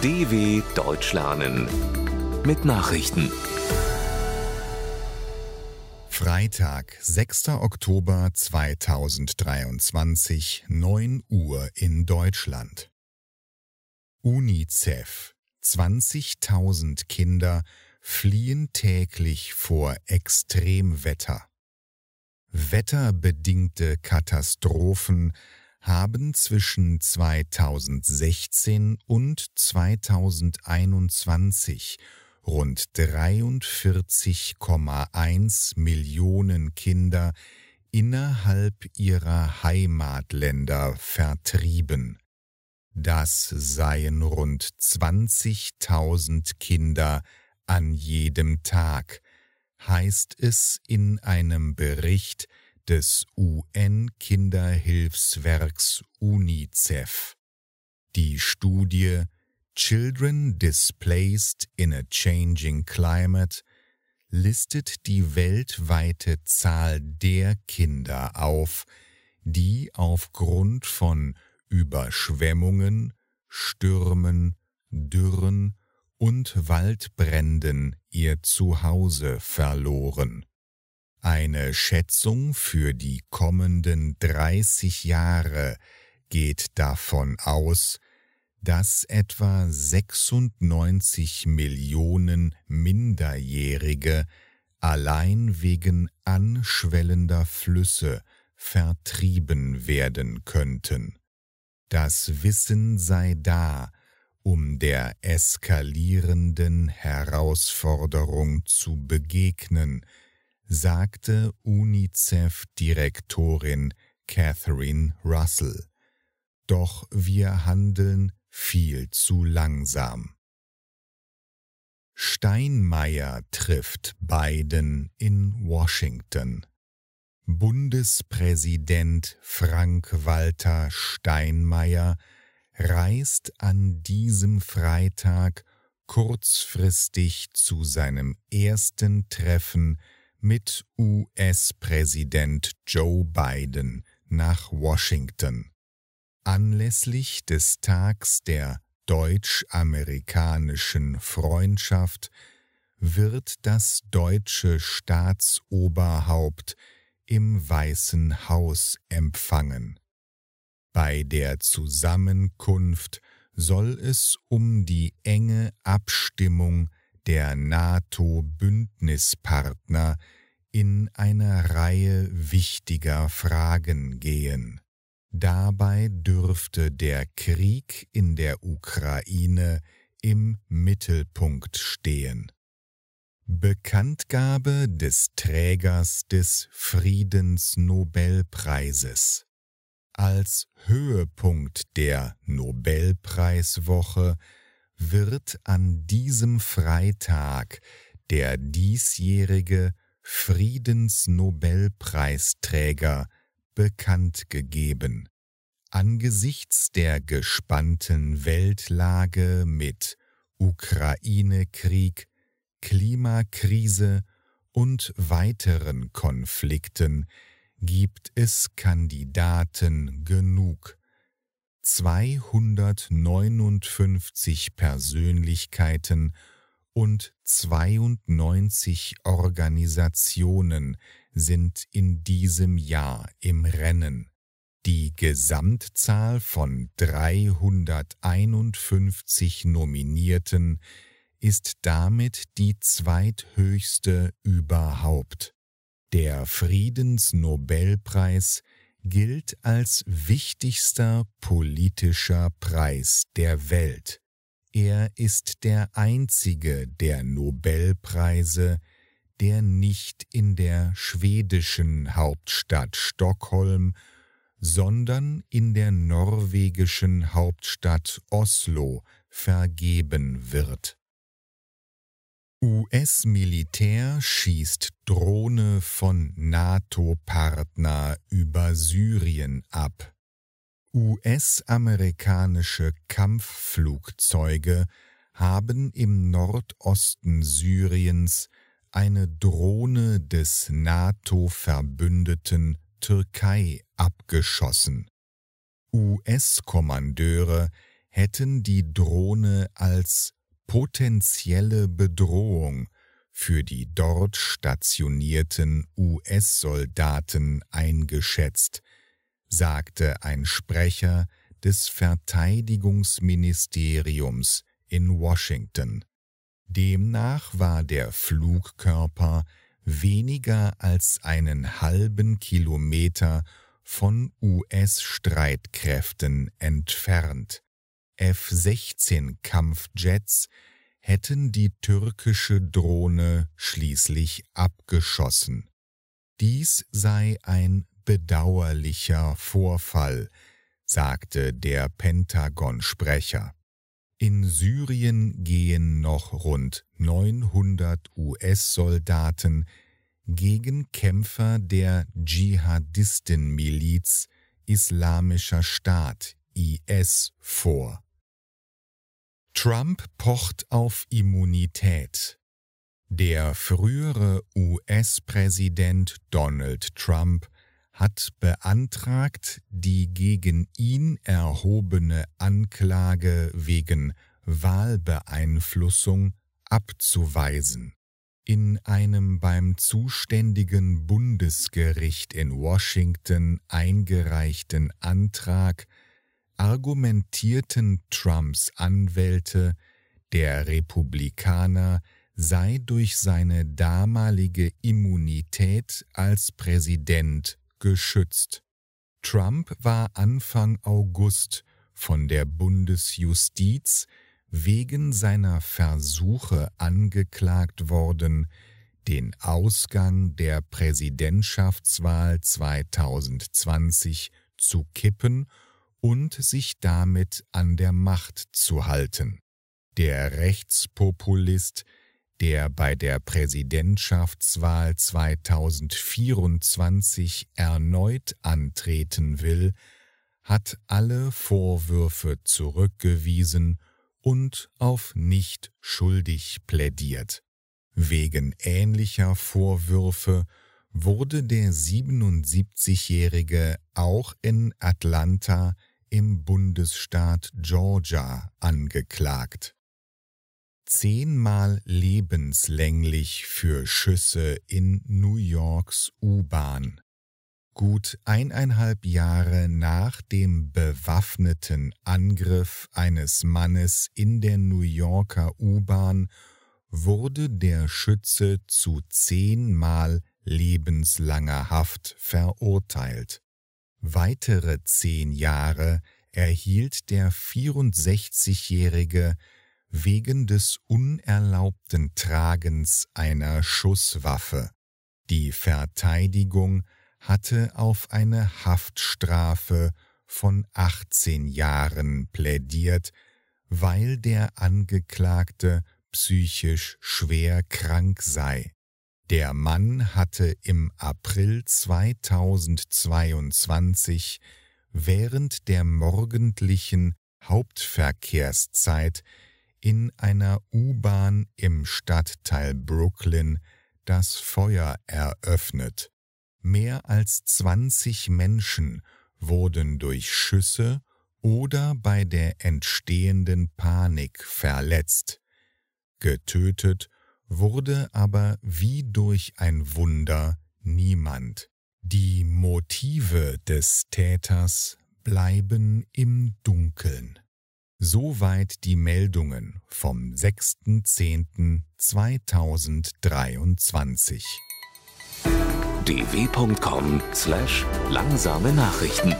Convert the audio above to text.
DW Deutsch lernen mit Nachrichten. Freitag, 6. Oktober 2023, 9 Uhr in Deutschland. UNICEF 20.000 Kinder fliehen täglich vor Extremwetter. Wetterbedingte Katastrophen haben zwischen 2016 und 2021 rund 43,1 Millionen Kinder innerhalb ihrer Heimatländer vertrieben. Das seien rund 20.000 Kinder an jedem Tag, heißt es in einem Bericht des UN-Kinderhilfswerks UNICEF. Die Studie Children Displaced in a Changing Climate listet die weltweite Zahl der Kinder auf, die aufgrund von Überschwemmungen, Stürmen, Dürren und Waldbränden ihr Zuhause verloren. Eine Schätzung für die kommenden 30 Jahre geht davon aus, dass etwa 96 Millionen Minderjährige allein wegen anschwellender Flüsse vertrieben werden könnten. Das Wissen sei da, um der eskalierenden Herausforderung zu begegnen, sagte UNICEF-Direktorin Catherine Russell. Doch wir handeln viel zu langsam. Steinmeier trifft Biden in Washington. Bundespräsident Frank-Walter Steinmeier reist an diesem Freitag kurzfristig zu seinem ersten Treffen mit US-Präsident Joe Biden nach Washington. Anlässlich des Tags der deutsch-amerikanischen Freundschaft wird das deutsche Staatsoberhaupt im Weißen Haus empfangen. Bei der Zusammenkunft soll es um die enge Abstimmung der NATO-Bündnispartner in einer Reihe wichtiger Fragen gehen. Dabei dürfte der Krieg in der Ukraine im Mittelpunkt stehen. Bekanntgabe des Trägers des Friedensnobelpreises. Als Höhepunkt der Nobelpreiswoche wird an diesem Freitag der diesjährige Friedensnobelpreisträger bekannt gegeben. Angesichts der gespannten Weltlage mit Ukraine-Krieg, Klimakrise und weiteren Konflikten gibt es Kandidaten genug. 259 Persönlichkeiten und 92 Organisationen sind in diesem Jahr im Rennen. Die Gesamtzahl von 351 Nominierten ist damit die zweithöchste überhaupt. Der Friedensnobelpreis gilt als wichtigster politischer Preis der Welt. Er ist der einzige der Nobelpreise, der nicht in der schwedischen Hauptstadt Stockholm, sondern in der norwegischen Hauptstadt Oslo vergeben wird. US-Militär schießt Drohne von NATO-Partner über Syrien ab. US-amerikanische Kampfflugzeuge haben im Nordosten Syriens eine Drohne des NATO-Verbündeten Türkei abgeschossen. US-Kommandeure hätten die Drohne als potenzielle Bedrohung für die dort stationierten US-Soldaten eingeschätzt, sagte ein Sprecher des Verteidigungsministeriums in Washington. Demnach war der Flugkörper weniger als einen halben Kilometer von US-Streitkräften entfernt. F-16 hätten die türkische Drohne schließlich abgeschossen. Dies sei ein bedauerlicher Vorfall, sagte der Pentagon-Sprecher. In Syrien gehen noch rund 900 US-Soldaten gegen Kämpfer der Dschihadistenmiliz Islamischer Staat IS vor. Trump pocht auf Immunität. Der frühere US-Präsident Donald Trump hat beantragt, die gegen ihn erhobene Anklage wegen Wahlbeeinflussung abzuweisen. In einem beim zuständigen Bundesgericht in Washington eingereichten Antrag argumentierten Trumps Anwälte, der Republikaner sei durch seine damalige Immunität als Präsident geschützt. Trump war Anfang August von der Bundesjustiz wegen seiner Versuche angeklagt worden, den Ausgang der Präsidentschaftswahl 2020 zu kippen und sich damit an der Macht zu halten. Der Rechtspopulist der bei der Präsidentschaftswahl 2024 erneut antreten will, hat alle Vorwürfe zurückgewiesen und auf nicht schuldig plädiert. Wegen ähnlicher Vorwürfe wurde der 77-Jährige auch in Atlanta im Bundesstaat Georgia angeklagt zehnmal lebenslänglich für Schüsse in New Yorks U-Bahn. Gut eineinhalb Jahre nach dem bewaffneten Angriff eines Mannes in der New Yorker U-Bahn wurde der Schütze zu zehnmal lebenslanger Haft verurteilt. Weitere zehn Jahre erhielt der 64-jährige wegen des unerlaubten Tragens einer Schusswaffe. Die Verteidigung hatte auf eine Haftstrafe von 18 Jahren plädiert, weil der Angeklagte psychisch schwer krank sei. Der Mann hatte im April 2022 während der morgendlichen Hauptverkehrszeit in einer U-Bahn im Stadtteil Brooklyn das Feuer eröffnet. Mehr als 20 Menschen wurden durch Schüsse oder bei der entstehenden Panik verletzt. Getötet wurde aber wie durch ein Wunder niemand. Die Motive des Täters bleiben im Dunkeln. Soweit die Meldungen vom 6.10.2023. dw.com/langsame Nachrichten